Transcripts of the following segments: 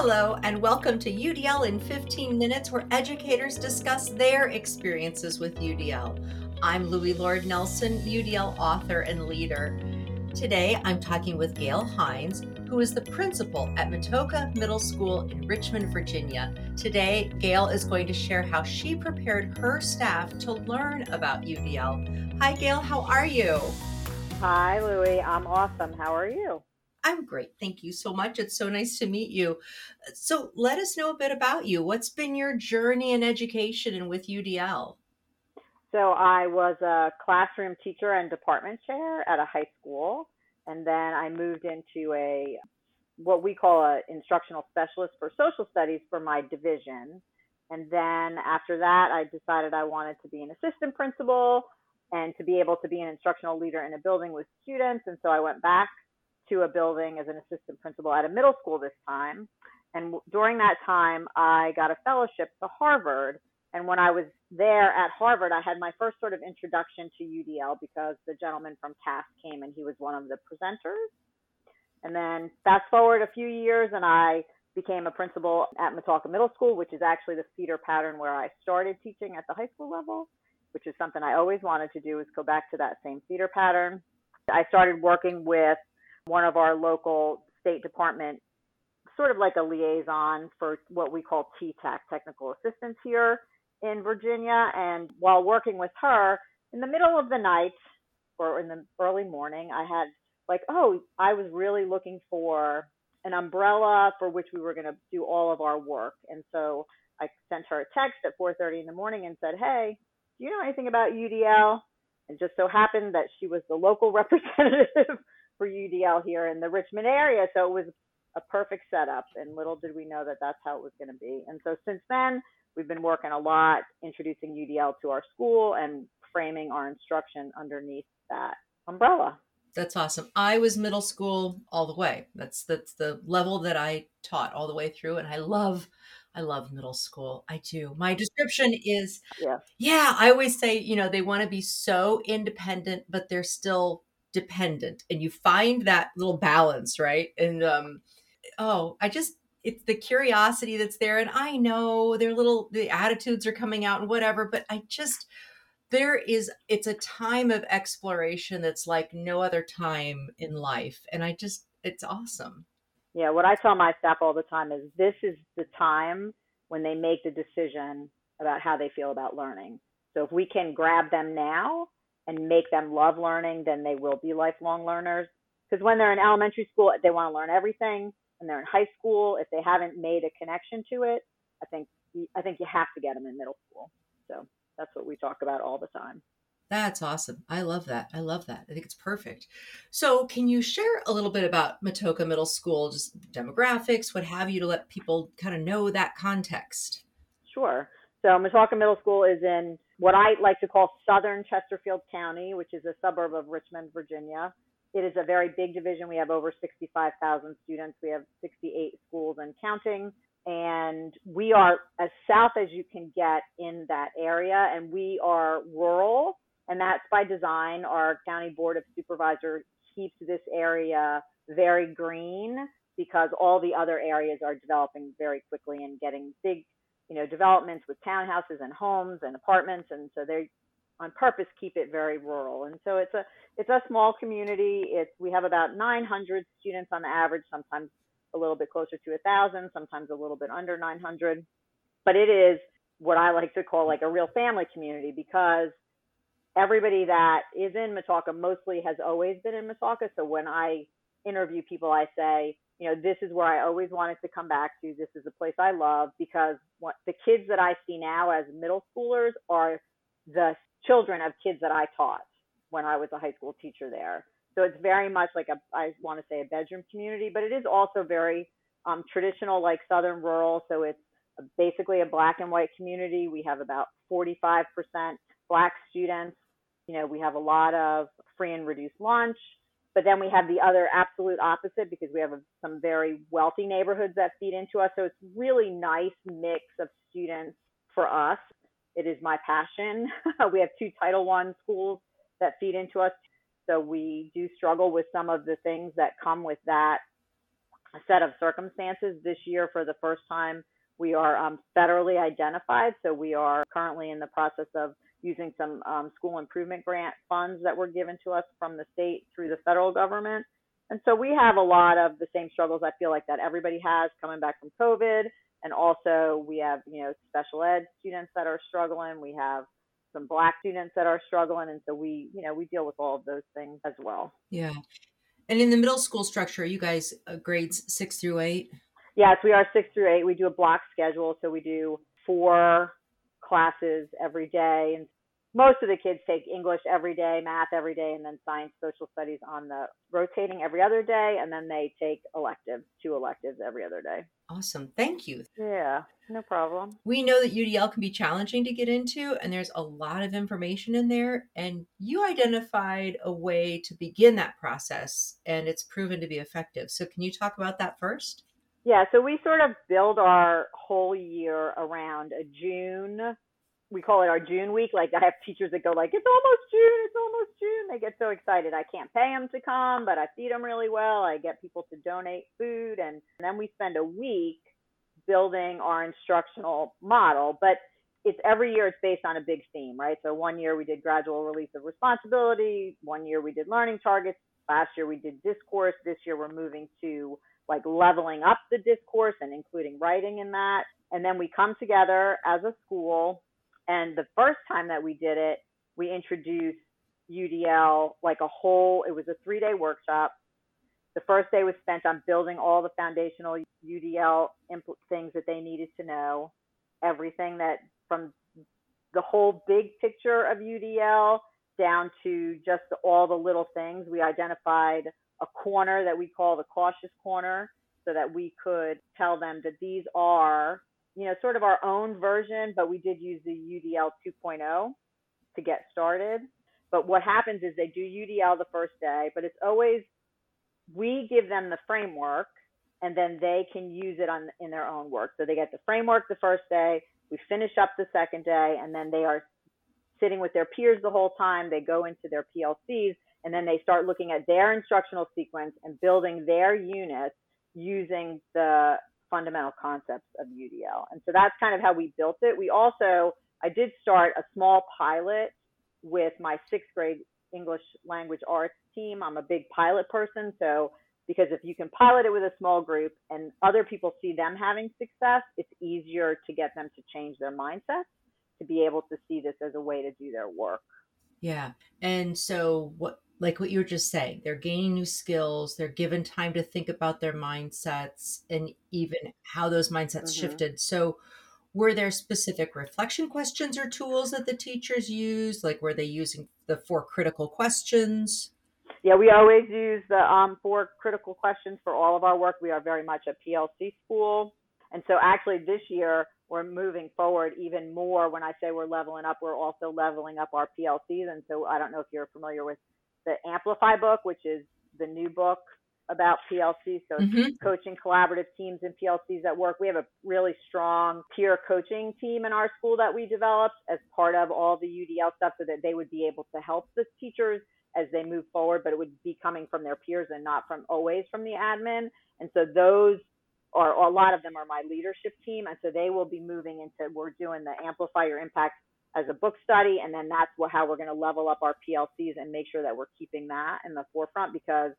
Hello, and welcome to UDL in 15 Minutes, where educators discuss their experiences with UDL. I'm Loui Lord Nelson, UDL author and leader. Today, I'm talking with Gayle Hines, who is the principal at Matoaca Middle School in Richmond, Virginia. Today, Gayle is going to share how she prepared her staff to learn about UDL. Hi, Gayle, how are you? Hi, Loui. I'm awesome. How are you? I'm great. Thank you so much. It's so nice to meet you. So, let us know a bit about you. What's been your journey in education and with UDL? So, I was a classroom teacher and department chair at a high school, and then I moved into a what we call an instructional specialist for social studies for my division. And then after that, I decided I wanted to be an assistant principal and to be able to be an instructional leader in a building with students. And so I went back to a building as an assistant principal at a middle school this time. And during that time, I got a fellowship to Harvard. And when I was there at Harvard, I had my first sort of introduction to UDL because the gentleman from CAST came and he was one of the presenters. And then fast forward a few years, and I became a principal at Matoaca Middle School, which is actually the feeder pattern where I started teaching at the high school level, which is something I always wanted to do is go back to that same feeder pattern. I started working with one of our local State Department, sort of like a liaison for what we call TTAC, technical assistance here in Virginia. And while working with her, in the middle of the night or in the early morning, I had like, oh, I was really looking for an umbrella for which we were going to do all of our work. And so I sent her a text at 4:30 in the morning and said, "Hey, do you know anything about UDL?" And just so happened that she was the local representative for UDL here in the Richmond area. So it was a perfect setup. And little did we know that that's how it was going to be. And so since then, we've been working a lot introducing UDL to our school and framing our instruction underneath that umbrella. That's awesome. I was middle school all the way. That's that's the level that I taught all the way through and I love I love middle school. I do. My description is yeah. Yeah, I always say, you know, they want to be so independent but they're still dependent and you find that little balance right? And um oh i just it's the curiosity that's there and i know their little the attitudes are coming out and whatever but i just there is it's a time of exploration that's like no other time in life and i just it's awesome. Yeah what i tell my staff all the time is this is the time when they make the decision about how they feel about learning. So if we can grab them now and make them love learning, then they will be lifelong learners. Because when they're in elementary school, they want to learn everything. and they're in high school, if they haven't made a connection to it, I think I think you have to get them in middle school. So that's what we talk about all the time. That's awesome. I love that. I love that. I think it's perfect. So, can you share a little bit about Matoaca Middle School, just demographics, what have you, to let people kind of know that context? Sure. So, Matoaca Middle School is in what I like to call southern Chesterfield County, which is a suburb of Richmond, Virginia. It is a very big division. We have over 65,000 students. We have 68 schools and counting. And we are as south as you can get in that area. And we are rural, and that's by design. Our county board of supervisors keeps this area very green because all the other areas are developing very quickly and getting big you know, developments with townhouses and homes and apartments, and so they on purpose keep it very rural. And so it's a it's a small community. It's we have about 900 students on the average, sometimes a little bit closer to a thousand, sometimes a little bit under 900. But it is what I like to call like a real family community because everybody that is in Matoaca mostly has always been in Matoaca. So when I interview people, I say, you know, this is where I always wanted to come back to. This is a place I love because what the kids that I see now as middle schoolers are the children of kids that I taught when I was a high school teacher there. So it's very much like a, I want to say a bedroom community, but it is also very um, traditional, like Southern rural. So it's basically a black and white community. We have about 45% black students. You know, we have a lot of free and reduced lunch. But then we have the other absolute opposite because we have some very wealthy neighborhoods that feed into us. So it's really nice mix of students for us. It is my passion. we have two Title One schools that feed into us. So we do struggle with some of the things that come with that set of circumstances. This year, for the first time, we are um, federally identified. So we are currently in the process of using some um, school improvement grant funds that were given to us from the state through the federal government. And so we have a lot of the same struggles I feel like that everybody has coming back from COVID. And also we have, you know, special ed students that are struggling. We have some black students that are struggling. And so we, you know, we deal with all of those things as well. Yeah. And in the middle school structure, you guys uh, grades six through eight? Yes, we are six through eight. We do a block schedule. So we do four classes every day. And most of the kids take English every day, math every day, and then science, social studies on the rotating every other day. And then they take electives, two electives every other day. Awesome. Thank you. Yeah, no problem. We know that UDL can be challenging to get into, and there's a lot of information in there. And you identified a way to begin that process, and it's proven to be effective. So, can you talk about that first? Yeah, so we sort of build our whole year around a June. We call it our June week. Like I have teachers that go like, "It's almost June. It's almost June." They get so excited. I can't pay them to come, but I feed them really well. I get people to donate food, and, and then we spend a week building our instructional model. But it's every year. It's based on a big theme, right? So one year we did gradual release of responsibility. One year we did learning targets. Last year we did discourse. This year we're moving to like leveling up the discourse and including writing in that. And then we come together as a school. And the first time that we did it, we introduced UDL like a whole, it was a three day workshop. The first day was spent on building all the foundational UDL impl- things that they needed to know, everything that from the whole big picture of UDL down to just all the little things. We identified a corner that we call the cautious corner so that we could tell them that these are, you know, sort of our own version, but we did use the UDL 2.0 to get started. But what happens is they do UDL the first day, but it's always we give them the framework and then they can use it on in their own work. So they get the framework the first day, we finish up the second day, and then they are sitting with their peers the whole time. They go into their PLCs and then they start looking at their instructional sequence and building their units using the fundamental concepts of UDL. And so that's kind of how we built it. We also, I did start a small pilot with my sixth grade English language arts team. I'm a big pilot person. So, because if you can pilot it with a small group and other people see them having success, it's easier to get them to change their mindset to be able to see this as a way to do their work. Yeah. And so, what like what you were just saying, they're gaining new skills, they're given time to think about their mindsets and even how those mindsets mm-hmm. shifted. So, were there specific reflection questions or tools that the teachers used? Like, were they using the four critical questions? Yeah, we always use the um, four critical questions for all of our work. We are very much a PLC school. And so, actually, this year, we're moving forward even more. When I say we're leveling up, we're also leveling up our PLCs. And so, I don't know if you're familiar with the Amplify book, which is the new book about PLC. So mm-hmm. coaching collaborative teams and PLCs at work. We have a really strong peer coaching team in our school that we developed as part of all the UDL stuff so that they would be able to help the teachers as they move forward, but it would be coming from their peers and not from always from the admin. And so those are a lot of them are my leadership team. And so they will be moving into we're doing the Amplify Your Impact as a book study, and then that's what, how we're going to level up our PLCs and make sure that we're keeping that in the forefront because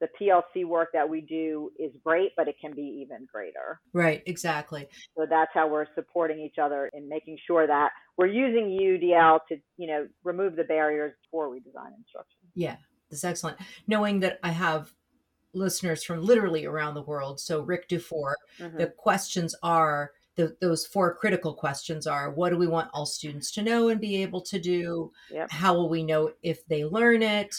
the PLC work that we do is great, but it can be even greater. Right, exactly. So that's how we're supporting each other in making sure that we're using UDL to, you know, remove the barriers before we design instruction. Yeah, that's excellent. Knowing that I have listeners from literally around the world. So Rick Dufour, mm-hmm. the questions are the, those four critical questions are what do we want all students to know and be able to do yep. how will we know if they learn it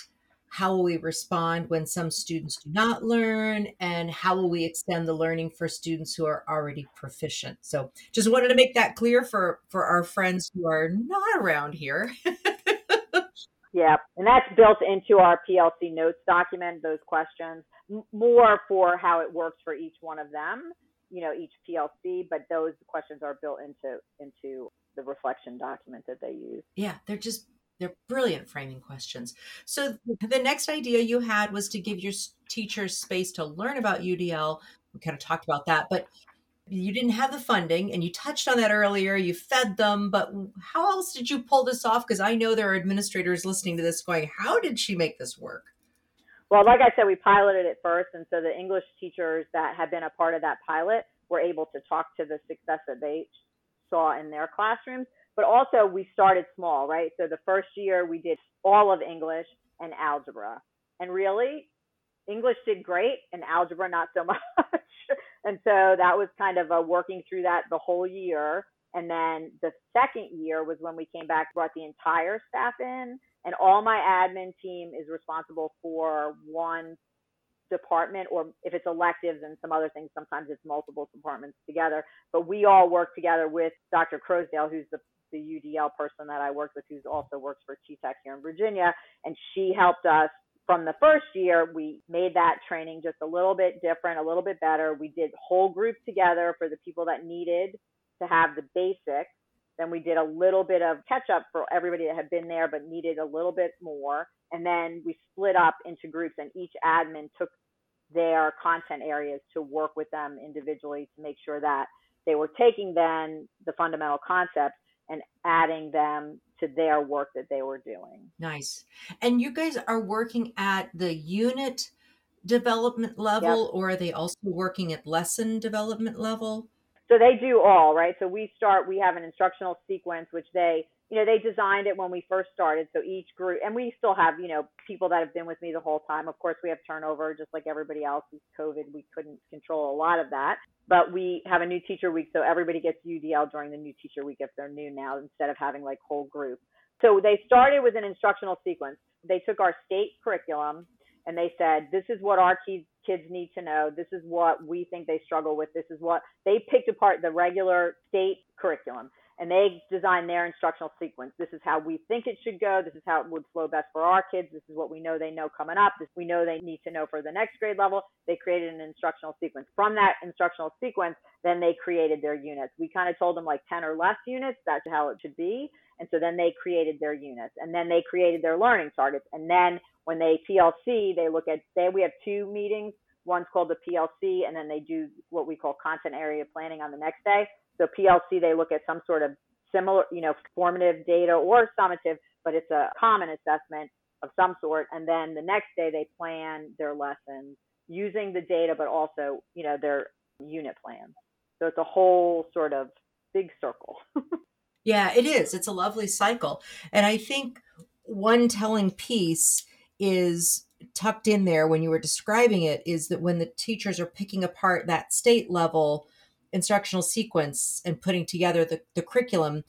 how will we respond when some students do not learn and how will we extend the learning for students who are already proficient so just wanted to make that clear for for our friends who are not around here yeah and that's built into our plc notes document those questions more for how it works for each one of them you know each PLC, but those questions are built into into the reflection document that they use. Yeah, they're just They're brilliant framing questions. So the next idea you had was to give your teachers space to learn about UDL. We kind of talked about that, but you didn't have the funding and you touched on that earlier you fed them but how else did you pull this off? Because i know there are administrators listening to this going how did she make this work? Well like i said we piloted it first and so the english teachers that had been a part of that pilot were able to talk to the success that they saw in their classrooms but also we started small right? So the first year we did all of english and algebra and really english did great and algebra not so much and so that was kind of a working through that the whole year. And then the second year was when we came back, brought the entire staff in, and all my admin team is responsible for one department, or if it's electives and some other things, sometimes it's multiple departments together. But we all work together with Dr. Crosdale, who's the the UDL person that I worked with, who also works for TTAC here in Virginia, and she helped us from the first year, we made that training just a little bit different, a little bit better. We did whole group together for the people that needed to have the basics. Then we did a little bit of catch up for everybody that had been there but needed a little bit more. And then we split up into groups, and each admin took their content areas to work with them individually to make sure that they were taking then the fundamental concepts and adding them to their work that they were doing. Nice. And you guys are working at the unit development level, yep. or are they also working at lesson development level? So they do all, right? So we start, we have an instructional sequence, which they, you know, they designed it when we first started. So each group, and we still have, you know, people that have been with me the whole time. Of course, we have turnover just like everybody else. With COVID, we couldn't control a lot of that but we have a new teacher week, so everybody gets UDL during the new teacher week if they're new now, instead of having like whole group. So they started with an instructional sequence. They took our state curriculum and they said, this is what our kids kids need to know. This is what we think they struggle with. This is what they picked apart the regular state curriculum and they design their instructional sequence. This is how we think it should go. This is how it would flow best for our kids. This is what we know they know coming up. This we know they need to know for the next grade level. They created an instructional sequence. From that instructional sequence, then they created their units. We kind of told them like 10 or less units. That's how it should be. And so then they created their units and then they created their learning targets. And then when they PLC, they look at, say we have two meetings. One's called the PLC, and then they do what we call content area planning on the next day. So PLC, they look at some sort of similar, you know, formative data or summative, but it's a common assessment of some sort. And then the next day they plan their lessons using the data, but also, you know, their unit plans. So it's a whole sort of big circle. yeah, it is. It's a lovely cycle. And I think one telling piece is tucked in there when you were describing it is that when the teachers are picking apart that state level instructional sequence and putting together the, the curriculum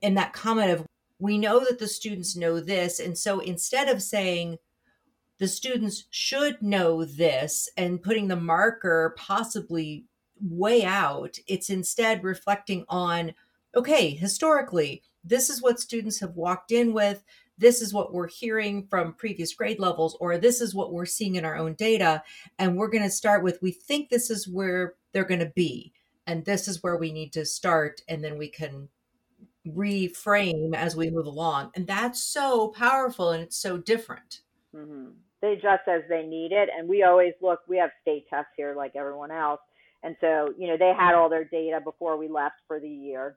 in that comment of we know that the students know this. And so instead of saying the students should know this and putting the marker possibly way out it's instead reflecting on okay historically this is what students have walked in with. This is what we're hearing from previous grade levels or this is what we're seeing in our own data and we're going to start with we think this is where they're going to be and this is where we need to start and then we can reframe as we move along. And that's so powerful and it's so different. Mm-hmm. they adjust as they need it and we always look we have state tests here like everyone else. And so you know they had all their data before we left for the year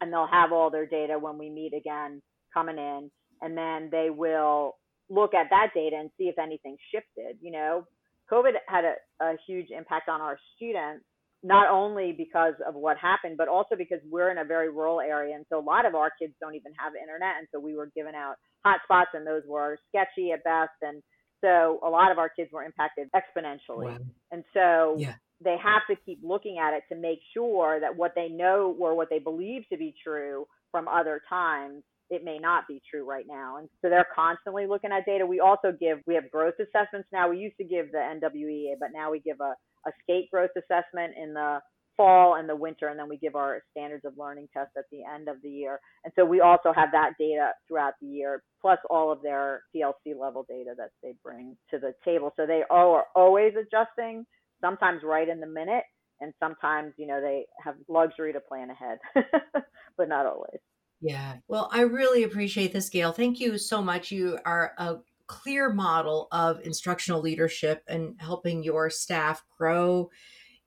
and they'll have all their data when we meet again coming in. And then they will look at that data and see if anything shifted you know. Covid had a, a huge impact on our students not only because of what happened, but also because we're in a very rural area. And so a lot of our kids don't even have internet. And so we were given out hotspots, and those were sketchy at best. And so a lot of our kids were impacted exponentially. Wow. And so yeah. they have to keep looking at it to make sure that what they know or what they believe to be true from other times it may not be true right now. And so they're constantly looking at data. We also give, we have growth assessments now. We used to give the NWEA, but now we give a a skate growth assessment in the fall and the winter, and then we give our standards of learning test at the end of the year. And so we also have that data throughout the year, plus all of their PLC level data that they bring to the table. So they are always adjusting, sometimes right in the minute, and sometimes, you know, they have luxury to plan ahead, but not always. Yeah. Well, I really appreciate this, Gayle. Thank you so much. You are a clear model of instructional leadership and helping your staff grow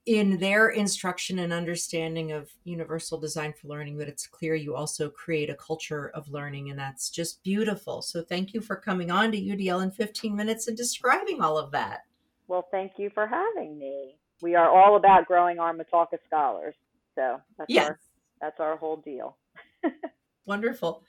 in their instruction and understanding of universal design for learning but it's clear you also create a culture of learning and that's just beautiful. So thank you for coming on to udl in 15 minutes and describing all of that. Well thank you for having me. We are all about growing our Matoaca scholars so that's yes. our that's our whole deal Wonderful.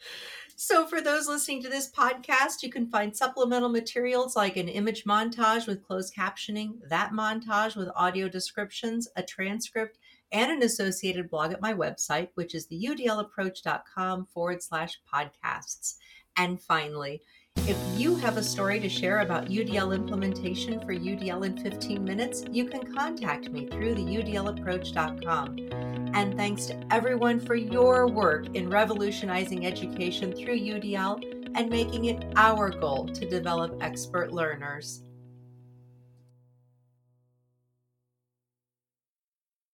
So, for those listening to this podcast, you can find supplemental materials like an image montage with closed captioning, that montage with audio descriptions, a transcript, and an associated blog at my website, which is the udlapproach.com forward slash podcasts. And finally, if you have a story to share about UDL implementation for UDL in 15 minutes, you can contact me through the udlapproach.com. And thanks to everyone for your work in revolutionizing education through UDL and making it our goal to develop expert learners.